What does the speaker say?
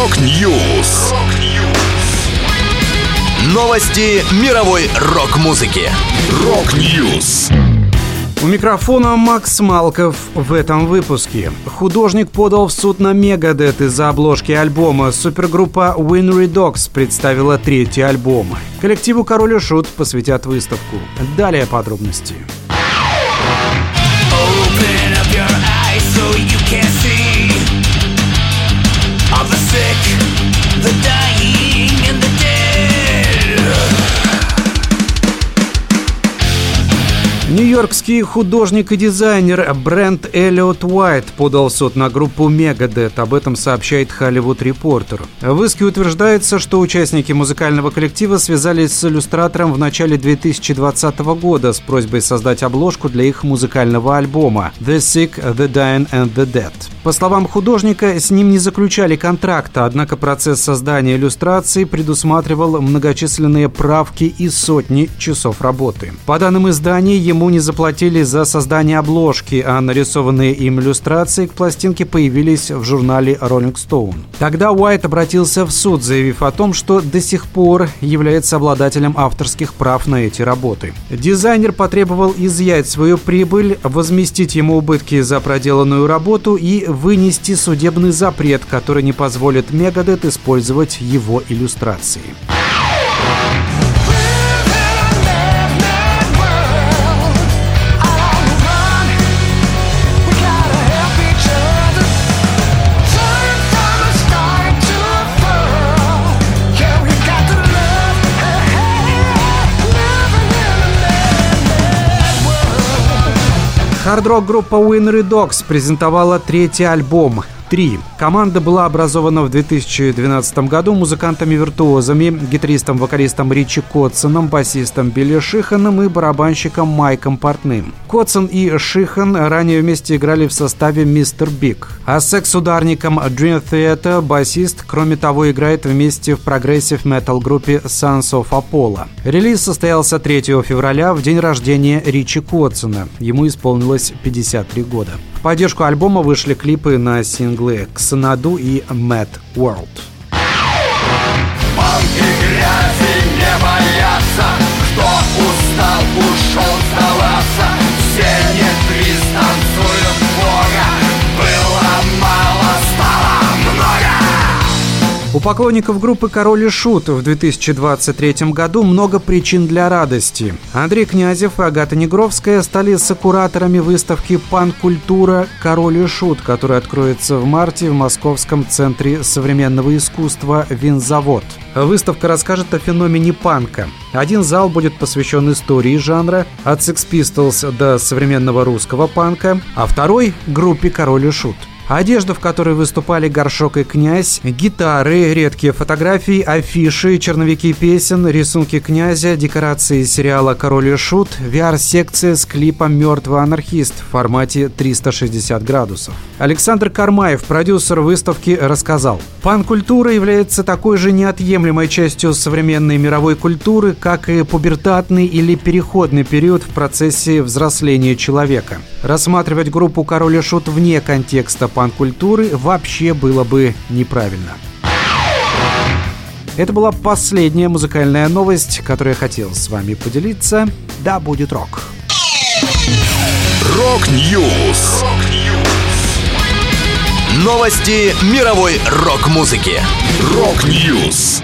Rock News. Новости мировой рок-музыки. Rock News. У микрофона Макс Малков в этом выпуске. Художник подал в суд на Megadeth из-за обложки альбома. Супергруппа Winery Dogs представила третий альбом. Коллективу Король и Шут посвятят выставку. Далее подробности. Open up your eyes so you can see Нью-Йоркский художник и дизайнер Брент Эллиот Уайт подал в суд на группу Мегадет. Об этом сообщает Hollywood Reporter. В иске утверждается, что участники музыкального коллектива связались с иллюстратором в начале 2020 года с просьбой создать обложку для их музыкального альбома «The Sick, The Dying and The Dead». По словам художника, с ним не заключали контракта, однако процесс создания иллюстрации предусматривал многочисленные правки и сотни часов работы. По данным издания, ему не заплатили за создание обложки, а нарисованные им иллюстрации к пластинке появились в журнале Rolling Stone. Тогда Уайт обратился в суд, заявив о том, что до сих пор является обладателем авторских прав на эти работы. Дизайнер потребовал изъять свою прибыль, возместить ему убытки за проделанную работу и вынести судебный запрет, который не позволит Мегадет использовать его иллюстрации. Хард-рок группа Winery Dogs презентовала третий альбом 3. Команда была образована в 2012 году музыкантами-виртуозами, гитаристом-вокалистом Ричи Котсоном, басистом Билли Шиханом и барабанщиком Майком Портным. Котсон и Шихан ранее вместе играли в составе Mr. Big. А секс-ударником Dream Theater басист, кроме того, играет вместе в прогрессив метал группе Sons of Apollo. Релиз состоялся 3 февраля в день рождения Ричи Котсона. Ему исполнилось 53 года. В поддержку альбома вышли клипы на синглы «Ксанаду» и «Mad World». У поклонников группы «Король и Шут» в 2023 году много причин для радости. Андрей Князев и Агата Негровская стали сокураторами выставки «Пан-культура. Король и Шут», которая откроется в марте в Московском центре современного искусства «Винзавод». Выставка расскажет о феномене панка. Один зал будет посвящен истории жанра, от Sex Pistols до современного русского панка, а второй – группе «Король и Шут». Одежда, в которой выступали Горшок и Князь, гитары, редкие фотографии, афиши, черновики песен, рисунки Князя, декорации сериала «Король и Шут», VR-секция с клипом «Мертвый анархист» в формате 360 градусов. Александр Кармаев, продюсер выставки, рассказал. Пан-культура является такой же неотъемлемой частью современной мировой культуры, как и пубертатный или переходный период в процессе взросления человека. Рассматривать группу «Король и Шут» вне контекста пан-культуры вообще было бы неправильно. Это была последняя музыкальная новость, которую я хотел с вами поделиться. Да, будет рок. Rock News. Новости мировой рок-музыки. Rock News.